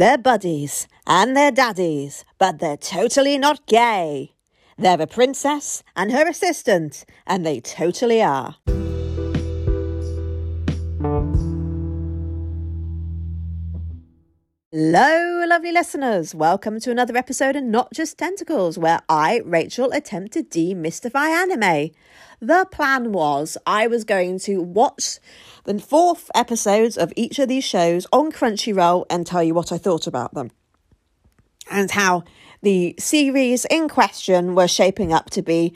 They're buddies and they're daddies, but they're totally not gay. They're a princess and her assistant, and they totally are. Hello, lovely listeners. Welcome to another episode of Not Just Tentacles, where I, Rachael, attempt to demystify anime. The plan was I was going to watch the fourth episodes of each of these shows on Crunchyroll and tell you what I thought about them. And how the series in question were shaping up to be,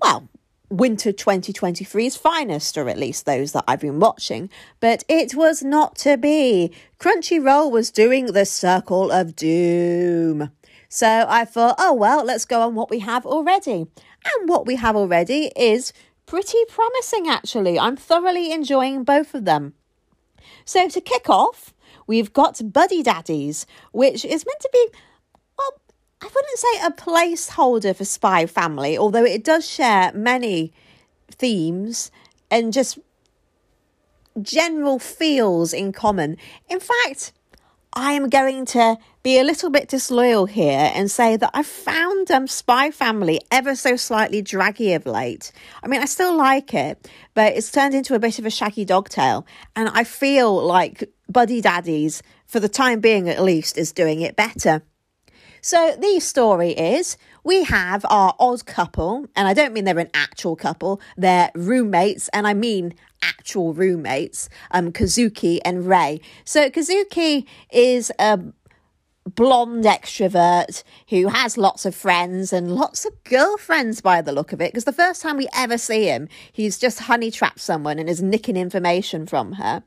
well, winter 2023's finest, or at least those that I've been watching, but it was not to be. Crunchyroll was doing the Circle of Doom. So I thought, oh well, let's go on what we have already. And what we have already is pretty promising, actually. I'm thoroughly enjoying both of them. So to kick off, we've got Buddy Daddies, which is meant to be, I wouldn't say a placeholder for Spy Family, although it does share many themes and just general feels in common. In fact, I am going to be a little bit disloyal here and say that I've found um, Spy Family ever so slightly draggy of late. I mean, I still like it, but it's turned into a bit of a shaggy dog tail, and I feel like Buddy Daddies, for the time being at least, is doing it better. So the story is we have our odd couple, and I don't mean they're an actual couple, they're roommates, and I mean actual roommates, um, Kazuki and Ray. So Kazuki is a blonde extrovert who has lots of friends and lots of girlfriends by the look of it. Because the first time we ever see him, he's just honey trapped someone and is nicking information from her.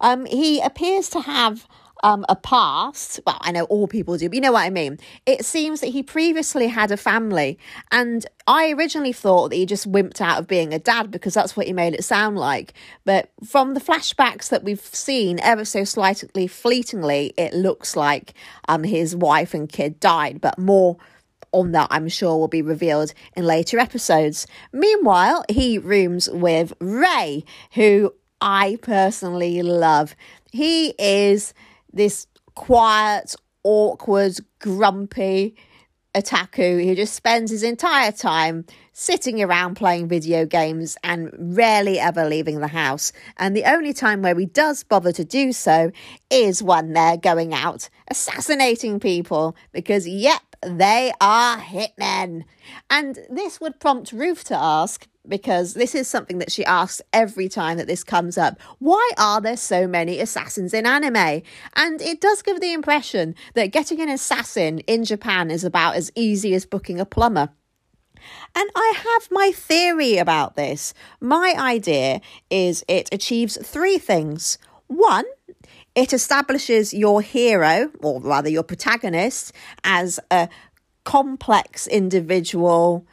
Um, he appears to have um, a past. Well, I know all people do, but you know what I mean. It seems that he previously had a family, and I originally thought that he just wimped out of being a dad because that's what he made it sound like. But from the flashbacks that we've seen, ever so slightly fleetingly, it looks like um, his wife and kid died, but more on that, I'm sure, will be revealed in later episodes. Meanwhile, he rooms with Ray, who I personally love. He is this quiet, awkward, grumpy otaku who just spends his entire time sitting around playing video games and rarely ever leaving the house. And the only time where he does bother to do so is when they're going out assassinating people because, yep, they are hitmen. And this would prompt Ruth to ask because this is something that she asks every time that this comes up. Why are there so many assassins in anime? And it does give the impression that getting an assassin in Japan is about as easy as booking a plumber. And I have my theory about this. My idea is it achieves three things. One, it establishes your hero, or rather your protagonist, as a complex individual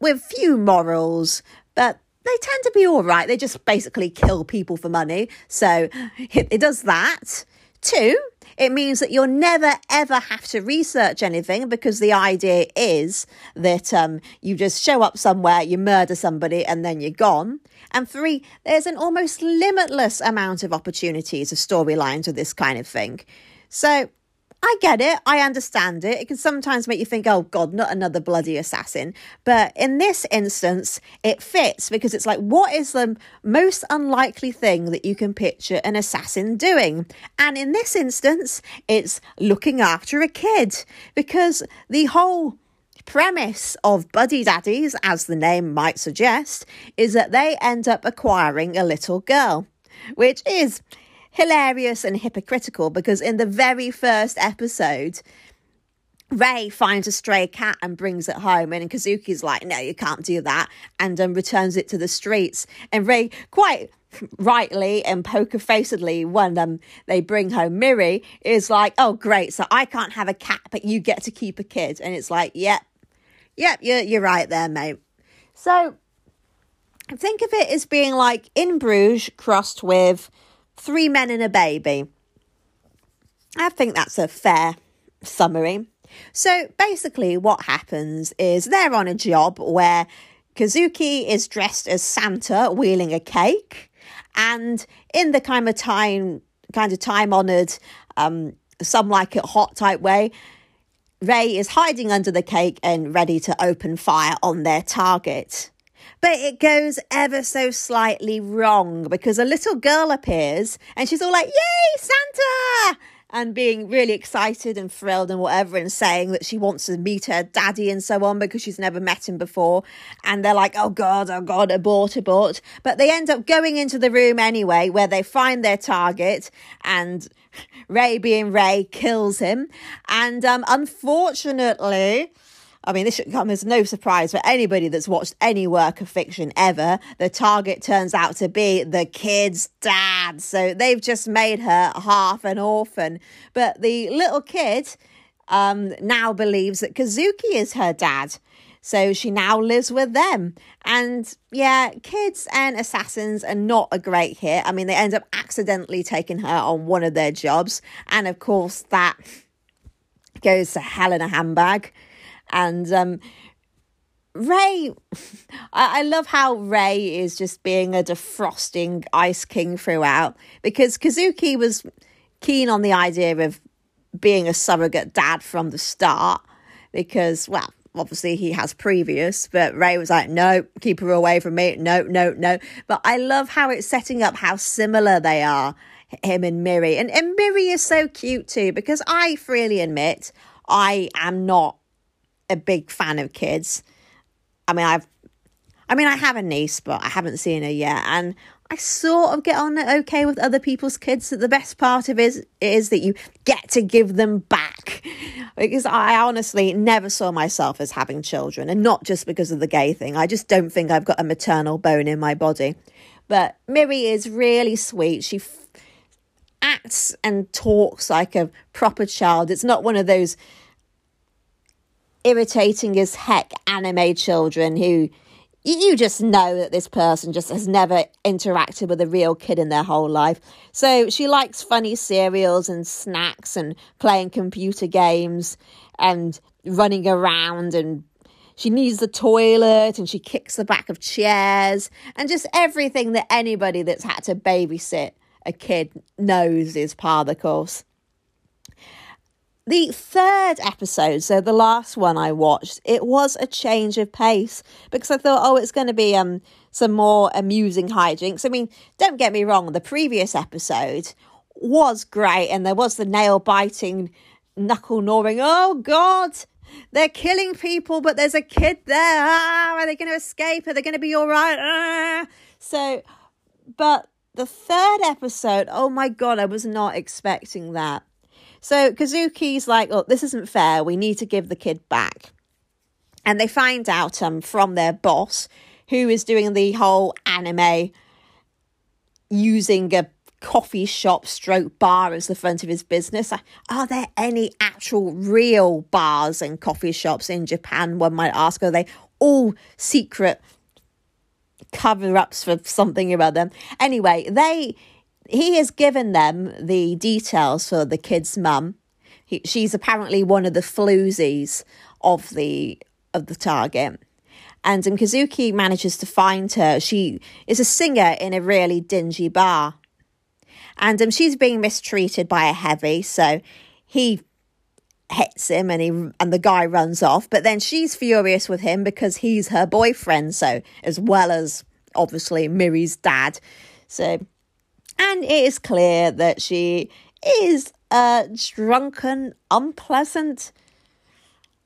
with few morals, but they tend to be all right. They just basically kill people for money. So it, it does that. Two, it means that you'll never ever have to research anything because the idea is that um, you just show up somewhere, you murder somebody, and then you're gone. And three, there's an almost limitless amount of opportunities of storylines with this kind of thing. So I get it. I understand it. It can sometimes make you think, oh God, not another bloody assassin. But in this instance, it fits because it's like, what is the most unlikely thing that you can picture an assassin doing? And in this instance, it's looking after a kid because the whole premise of Buddy Daddies, as the name might suggest, is that they end up acquiring a little girl, which is hilarious and hypocritical because in the very first episode, Ray finds a stray cat and brings it home, and Kazuki's like, "No, you can't do that," and um, returns it to the streets. And Ray, quite rightly and poker facedly, when um, they bring home Miri, is like, "Oh, great! So I can't have a cat, but you get to keep a kid." And it's like, "Yep, yep, you're you're right there, mate." So think of it as being like in Bruges crossed with three men and a baby. I think that's a fair summary. So basically, what happens is they're on a job where Kazuki is dressed as Santa wheeling a cake, and in the kind of time, kind of time honored um, some like it hot type way. Ray is hiding under the cake and ready to open fire on their target. But it goes ever so slightly wrong because a little girl appears and she's all like, Yay, Santa! and being really excited and thrilled and whatever and saying that she wants to meet her daddy and so on because she's never met him before. And they're like, oh God, oh God, abort, abort. But they end up going into the room anyway where they find their target and Ray being Ray kills him. And um, unfortunately, I mean, this should come as no surprise for anybody that's watched any work of fiction ever. The target turns out to be the kid's dad. So they've just made her half an orphan. But the little kid um, now believes that Kazuki is her dad. So she now lives with them. And yeah, kids and assassins are not a great hit. I mean, they end up accidentally taking her on one of their jobs. And of course, that goes to hell in a handbag. And um, Ray, I, I love how Ray is just being a defrosting ice king throughout because Kazuki was keen on the idea of being a surrogate dad from the start because, well, obviously he has previous, but Ray was like, no, keep her away from me. No, no, no. But I love how it's setting up how similar they are, him and Miri. And, and Miri is so cute too, because I freely admit I am not a big fan of kids. I mean, I've, I mean, I have a niece, but I haven't seen her yet, and I sort of get on okay with other people's kids. The best part of is is that you get to give them back, because I honestly never saw myself as having children, and not just because of the gay thing. I just don't think I've got a maternal bone in my body. But Miri is really sweet. She f- acts and talks like a proper child. It's not one of those irritating as heck anime children who you just know that this person just has never interacted with a real kid in their whole life. So she likes funny cereals and snacks and playing computer games and running around and she needs the toilet and she kicks the back of chairs and just everything that anybody that's had to babysit a kid knows is par the course. The third episode, so the last one I watched, it was a change of pace because I thought, oh, it's going to be um some more amusing hijinks. I mean, don't get me wrong, the previous episode was great and there was the nail biting, knuckle gnawing, oh God, they're killing people, but there's a kid there. Ah, are they going to escape? Are they going to be all right? Ah. So, but the third episode, oh my God, I was not expecting that. So Kazuki's like, oh, this isn't fair. We need to give the kid back. And they find out um, from their boss, who is doing the whole anime using a coffee shop stroke bar as the front of his business. Are there any actual real bars and coffee shops in Japan? One might ask. Are they all secret cover ups for something about them? Anyway, they he has given them the details for the kid's mum. He, she's apparently one of the floozies of the of the target. And um, Kazuki manages to find her. She is a singer in a really dingy bar. And um, she's being mistreated by a heavy, so he hits him and he and the guy runs off. But then she's furious with him because he's her boyfriend, so as well as obviously Miri's dad. So and it is clear that she is a drunken, unpleasant,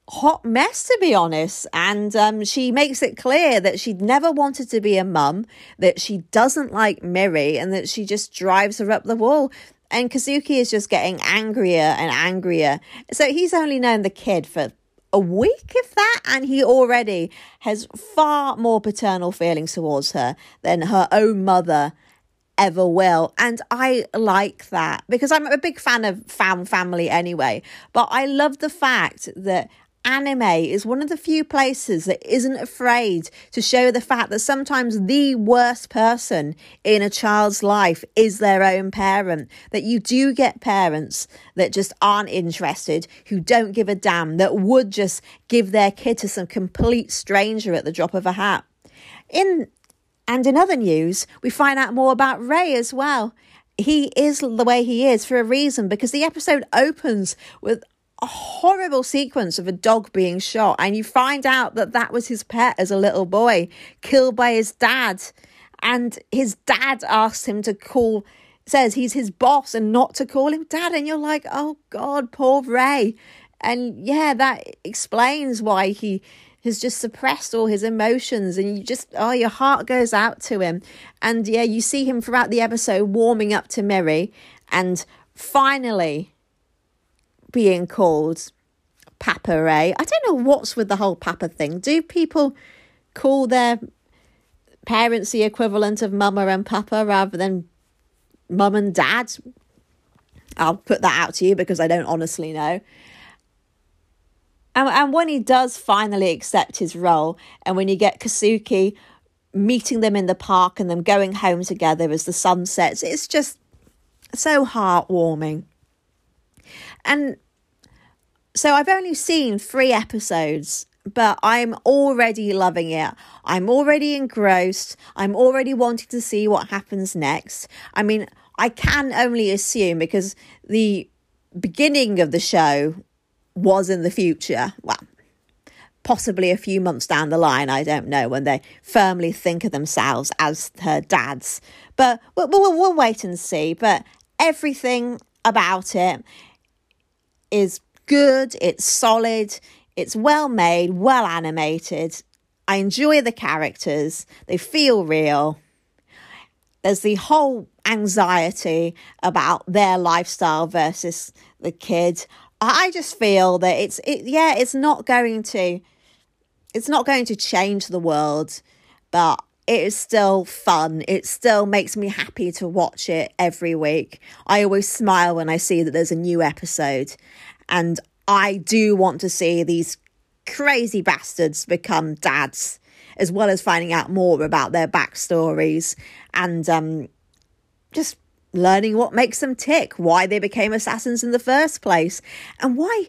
hot mess, to be honest. And um, she makes it clear that she never wanted to be a mum, that she doesn't like Miri, and that she just drives her up the wall. And Kazuki is just getting angrier and angrier. So he's only known the kid for a week, if that, and he already has far more paternal feelings towards her than her own mother ever will. And I like that because I'm a big fan of found family anyway. But I love the fact that anime is one of the few places that isn't afraid to show the fact that sometimes the worst person in a child's life is their own parent. That you do get parents that just aren't interested, who don't give a damn, that would just give their kid to some complete stranger at the drop of a hat. In and in other news, we find out more about Ray as well. he is the way he is for a reason because the episode opens with a horrible sequence of a dog being shot and you find out that that was his pet as a little boy killed by his dad and his dad asks him to call says he's his boss and not to call him dad and you're like oh god poor ray and yeah that explains why he has just suppressed all his emotions and you just oh your heart goes out to him and yeah you see him throughout the episode warming up to Miri and finally being called Papa Ray. I don't know what's with the whole Papa thing. Do people call their parents the equivalent of mama and papa rather than mum and dad? I'll put that out to you because I don't honestly know. And, and when he does finally accept his role, and when you get Kazuki meeting them in the park and them going home together as the sun sets, it's just so heartwarming. And so I've only seen three episodes, but I'm already loving it. I'm already engrossed. I'm already wanting to see what happens next. I mean, I can only assume because the beginning of the show was in the future. Well, possibly a few months down the line, I don't know, when they firmly think of themselves as her dads. But we'll, we'll, we'll wait and see. But everything about it is good, it's solid, it's well made, well animated. I enjoy the characters, they feel real. There's the whole anxiety about their lifestyle versus the kid. I just feel that it's it, yeah, it's not going to it's not going to change the world, but it is still fun. It still makes me happy to watch it every week. I always smile when I see that there's a new episode, and I do want to see these crazy bastards become dads, as well as finding out more about their backstories and um, just learning what makes them tick, why they became assassins in the first place, and why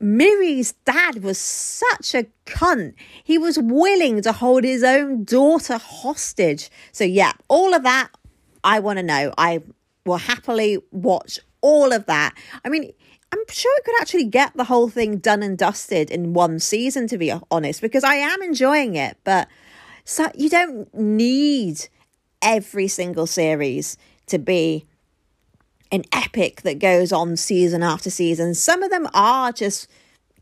Miri's dad was such a cunt. He was willing to hold his own daughter hostage. So, yeah, all of that I want to know. I will happily watch all of that. I mean, I'm sure it could actually get the whole thing done and dusted in one season, to be honest, because I am enjoying it. But so you don't need every single series to be an epic that goes on season after season. Some of them are just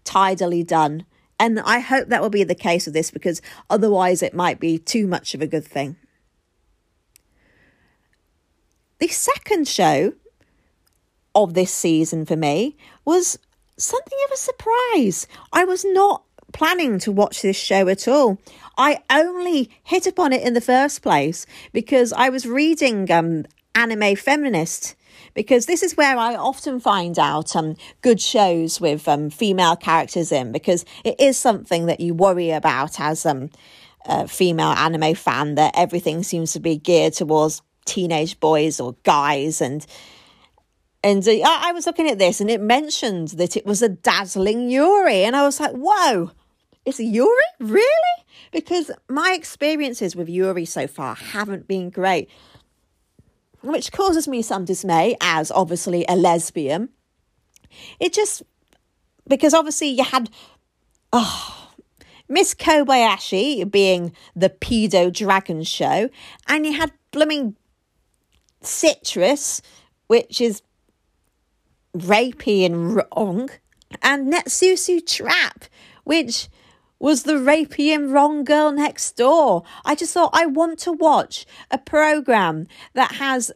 tidily done. And I hope that will be the case with this because otherwise it might be too much of a good thing. The second show of this season for me was something of a surprise. I was not planning to watch this show at all. I only hit upon it in the first place because I was reading um, Anime Feminist because this is where I often find out um, good shows with um, female characters in because it is something that you worry about as um, a female anime fan that everything seems to be geared towards teenage boys or guys. And and uh, I was looking at this and it mentioned that it was a dazzling Yuri and I was like whoa it's a Yuri? Really? Because my experiences with Yuri so far haven't been great which causes me some dismay as obviously a lesbian. It just because obviously you had oh, Miss Kobayashi being the pedo dragon show, and you had blooming Citrus, which is rapey and wrong, and Netsuzou Trap, which was the rapey and wrong girl next door. I just thought I want to watch a program that has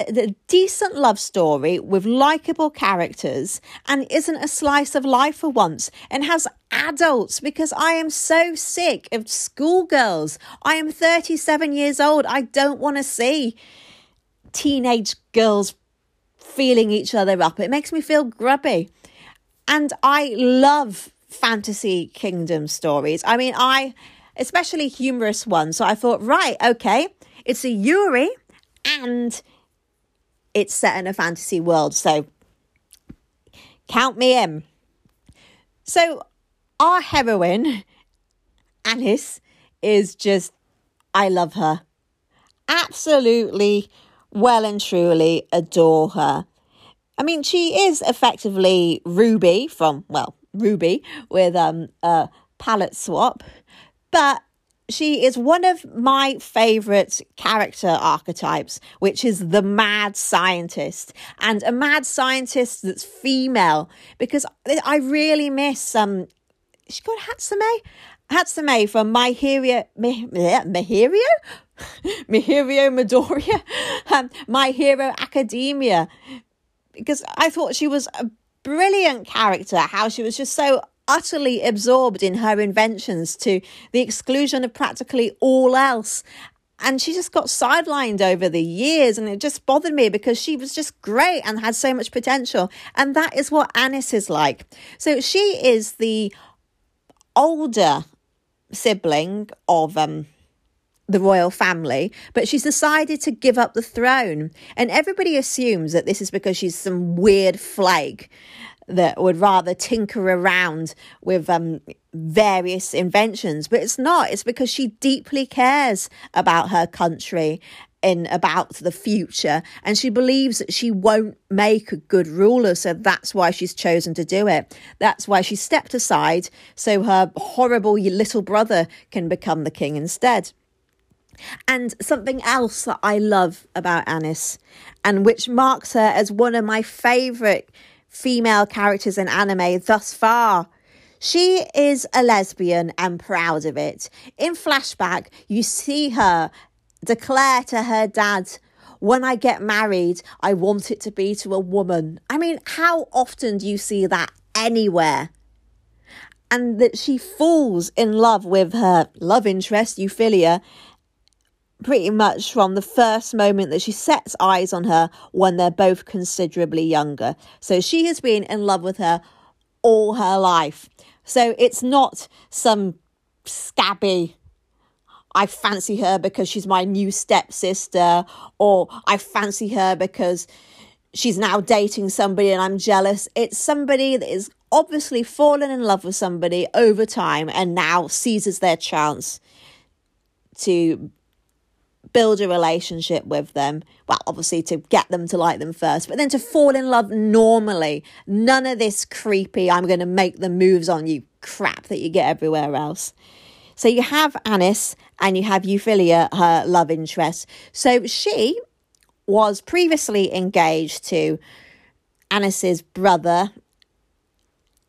a decent love story with likable characters and isn't a slice of life for once and has adults because I am so sick of schoolgirls. I am 37 years old. I don't want to see teenage girls feeling each other up. It makes me feel grubby. And I love fantasy kingdom stories. I mean, I, especially humorous ones. So I thought, right, okay, it's a Yuri and it's set in a fantasy world. So count me in. So our heroine, Anis, is just, I love her. Absolutely well and truly adore her. I mean, she is effectively Ruby from, well, Ruby with um, a palette swap, but she is one of my favorite character archetypes, which is the mad scientist. And a mad scientist that's female because I really miss um she got Hatsume Hatsume from My Hero Mihirio Mihirio Midoriya? Um, My Hero Academia. Because I thought she was a brilliant character how she was just so utterly absorbed in her inventions to the exclusion of practically all else. And she just got sidelined over the years, and it just bothered me because she was just great and had so much potential. And that is what Anis is like. So she is the older sibling of um, the royal family, but she's decided to give up the throne. And everybody assumes that this is because she's some weird flake that would rather tinker around with um, various inventions, but it's not. It's because she deeply cares about her country and about the future, and she believes that she won't make a good ruler, so that's why she's chosen to do it. That's why she stepped aside so her horrible little brother can become the king instead. And something else that I love about Anis, and which marks her as one of my favourite female characters in anime thus far. She is a lesbian and proud of it. In flashback, you see her declare to her dad, When I get married, I want it to be to a woman. I mean, how often do you see that anywhere? And that she falls in love with her love interest, Euphyllia, pretty much from the first moment that she sets eyes on her when they're both considerably younger. So she has been in love with her all her life. So it's not some scabby, I fancy her because she's my new stepsister, or I fancy her because she's now dating somebody and I'm jealous. It's somebody that is obviously fallen in love with somebody over time and now seizes their chance to build a relationship with them. Well, obviously to get them to like them first, but then to fall in love normally. None of this creepy, I'm going to make the moves on you crap that you get everywhere else. So you have Anis and you have Euphyllia, her love interest. So she was previously engaged to Anis's brother,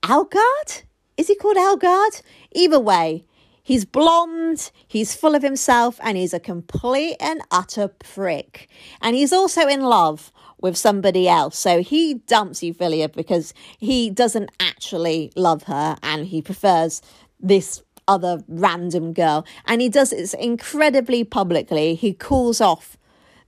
Algard? Is he called Algard? Either way, He's blonde, he's full of himself, and he's a complete and utter prick. And he's also in love with somebody else. So he dumps Euphyllia because he doesn't actually love her and he prefers this other random girl. And he does it incredibly publicly. He calls off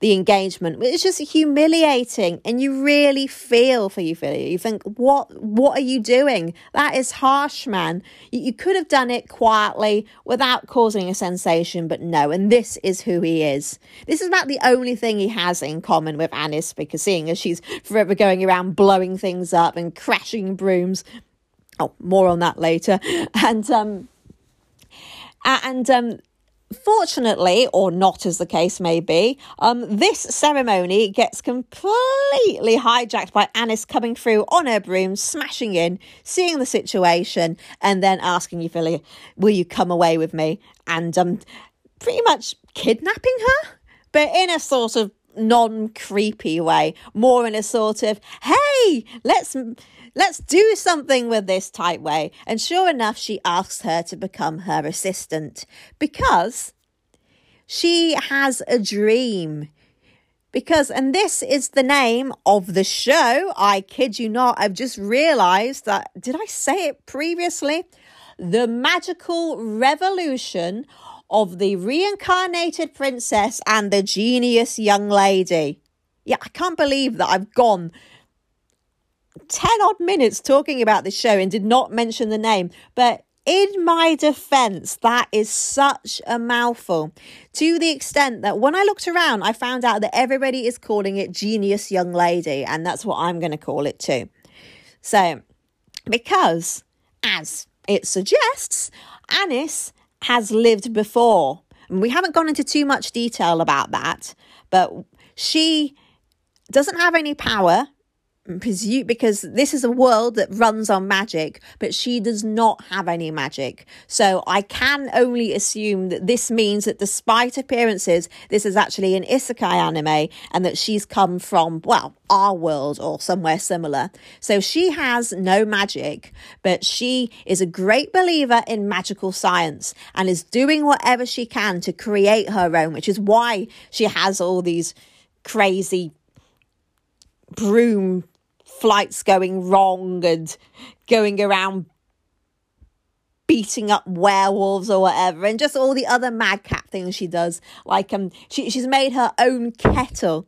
the engagement. It's just humiliating, and you really feel for Euphyllia. You think, what what are you doing? That is harsh, man. You, you could have done it quietly without causing a sensation, but no. And this is who he is. This is about the only thing he has in common with Anis, because seeing as she's forever going around blowing things up and crashing brooms. Oh, more on that later. And um, and um, Fortunately, or not as the case may be, um, this ceremony gets completely hijacked by Anis coming through on her broom, smashing in, seeing the situation, and then asking Euphyllia, Will you come away with me? And um, pretty much kidnapping her, but in a sort of non creepy way, more in a sort of, Hey, let's Let's do something with this tight way. And sure enough, she asks her to become her assistant because she has a dream. Because, and this is the name of the show. I kid you not. I've just realized that. Did I say it previously? The Magical Revolution of the Reincarnated Princess and the Genius Young Lady. Yeah, I can't believe that I've gone 10 odd minutes talking about this show and did not mention the name, but in my defense, that is such a mouthful to the extent that when I looked around, I found out that everybody is calling it Genius Young Lady, and that's what I'm going to call it too. So, because as it suggests, Anis has lived before. And we haven't gone into too much detail about that, but she doesn't have any power because this is a world that runs on magic, but she does not have any magic. So I can only assume that this means that despite appearances, this is actually an isekai anime and that she's come from, well, our world or somewhere similar. So she has no magic, but she is a great believer in magical science and is doing whatever she can to create her own, which is why she has all these crazy broom flights going wrong and going around beating up werewolves or whatever and just all the other madcap things she does. Like um she, she's made her own kettle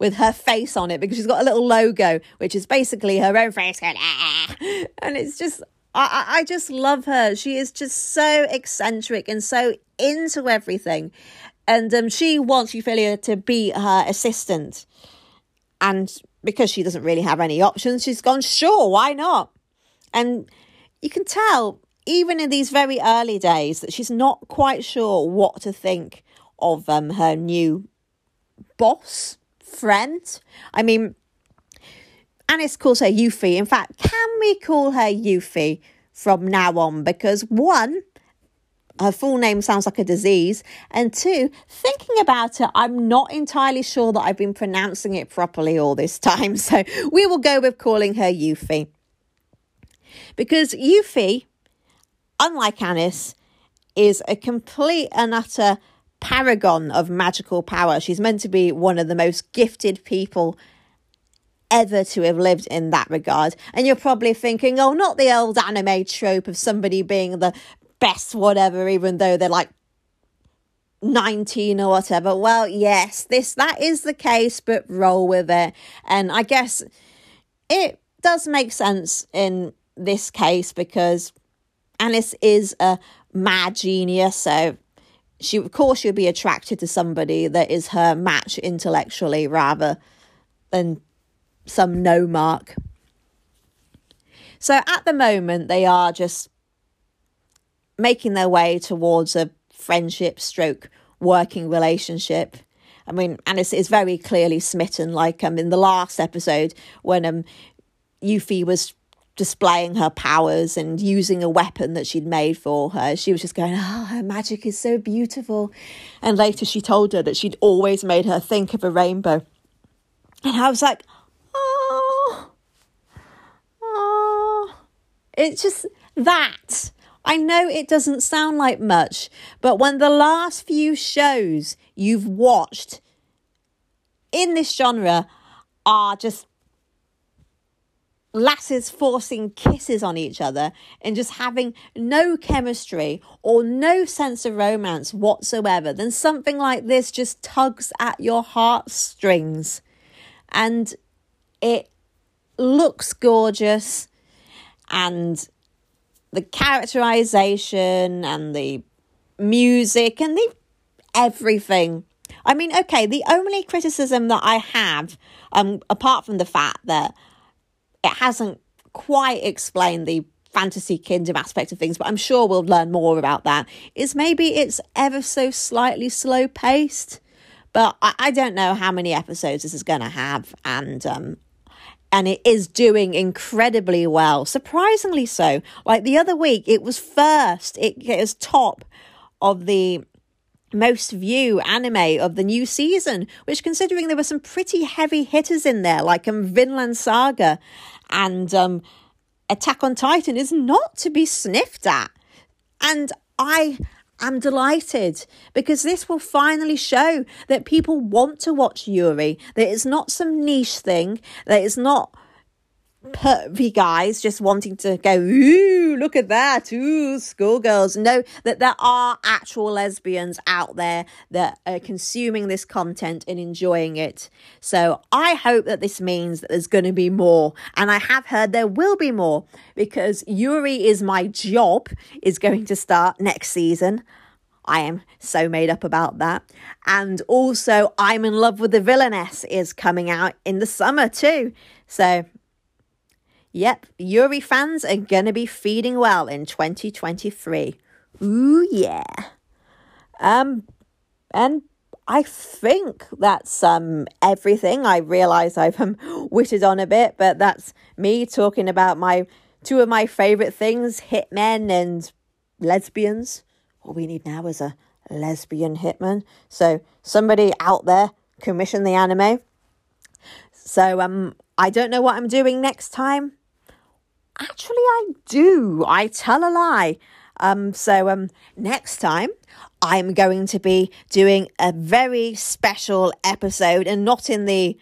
with her face on it because she's got a little logo which is basically her own face. Going, ah. and it's just I, I just love her. She is just so eccentric and so into everything. And um, she wants Euphyllia to be her assistant. And because she doesn't really have any options, she's gone, sure, why not? And you can tell, even in these very early days, that she's not quite sure what to think of um, her new boss, friend. I mean, Anis calls her Yuffie. In fact, can we call her Yuffie from now on? Because one, her full name sounds like a disease. And two, thinking about it, I'm not entirely sure that I've been pronouncing it properly all this time. So we will go with calling her Yuffie. Because Yuffie, unlike Anis, is a complete and utter paragon of magical power. She's meant to be one of the most gifted people ever to have lived in that regard. And you're probably thinking, oh, not the old anime trope of somebody being the best whatever, even though they're like 19 or whatever. Well, yes, this that is the case, but roll with it. And I guess it does make sense in this case because Anis is a mad genius, so she of course she'll be attracted to somebody that is her match intellectually rather than some no mark. So at the moment they are just making their way towards a friendship stroke working relationship. I mean, Anis is very clearly smitten, like um in the last episode when um Yuffie was displaying her powers and using a weapon that she'd made for her. She was just going, Oh, her magic is so beautiful. And later she told her that she'd always made her think of a rainbow. And I was like, Oh, oh. It's just that I know it doesn't sound like much, but when the last few shows you've watched in this genre are just lasses forcing kisses on each other and just having no chemistry or no sense of romance whatsoever, then something like this just tugs at your heartstrings. And it looks gorgeous and the characterization and the music and the everything. I mean, okay, the only criticism that I have, um, apart from the fact that it hasn't quite explained the fantasy kingdom aspect of things, but I'm sure we'll learn more about that, is maybe it's ever so slightly slow paced. But I, I don't know how many episodes this is going to have, and um, and it is doing incredibly well, surprisingly so. Like the other week, it was first, it, was top of the most view anime of the new season, which considering there were some pretty heavy hitters in there, like um, Vinland Saga and um, Attack on Titan, is not to be sniffed at. And I am delighted because this will finally show that people want to watch Yuri, that it's not some niche thing, that it's not pervy guys just wanting to go, ooh, look at that, ooh, schoolgirls. Know that there are actual lesbians out there that are consuming this content and enjoying it. So I hope that this means that there's going to be more. And I have heard there will be more because Yuri is my job is going to start next season. I am so made up about that. And also, I'm in love with the villainess is coming out in the summer too. So Yep, Yuri fans are going to be feeding well in 2023. Ooh, yeah. Um, and I think that's um everything. I realise I've um, witted on a bit, but that's me talking about my two of my favourite things: hitmen and lesbians. What we need now is a lesbian hitman. So somebody out there commission the anime. So um, I don't know what I'm doing next time. Actually, I do. I tell a lie. Um, so um, next time I'm going to be doing a very special episode and not in the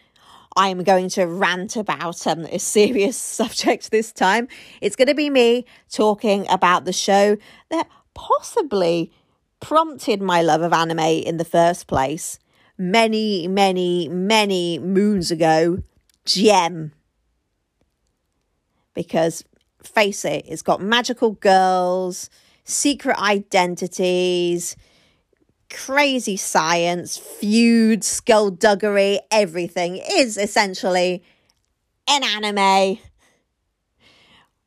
I'm going to rant about um, a serious subject this time. It's going to be me talking about the show that possibly prompted my love of anime in the first place many, many, many moons ago. Jem. Because, face it, it's got magical girls secret identities, crazy science, feuds, skullduggery, everything is essentially an anime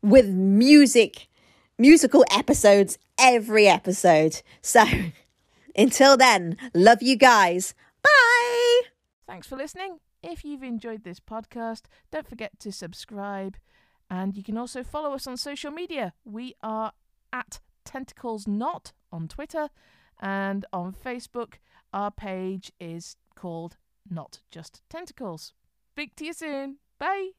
with music, musical episodes every episode. So until then, love you guys. Bye. Thanks for listening. If you've enjoyed this podcast, don't forget to subscribe. And you can also follow us on social media. We are at Tentacles Not on Twitter, and on Facebook, our page is called Not Just Tentacles. Speak to you soon. Bye.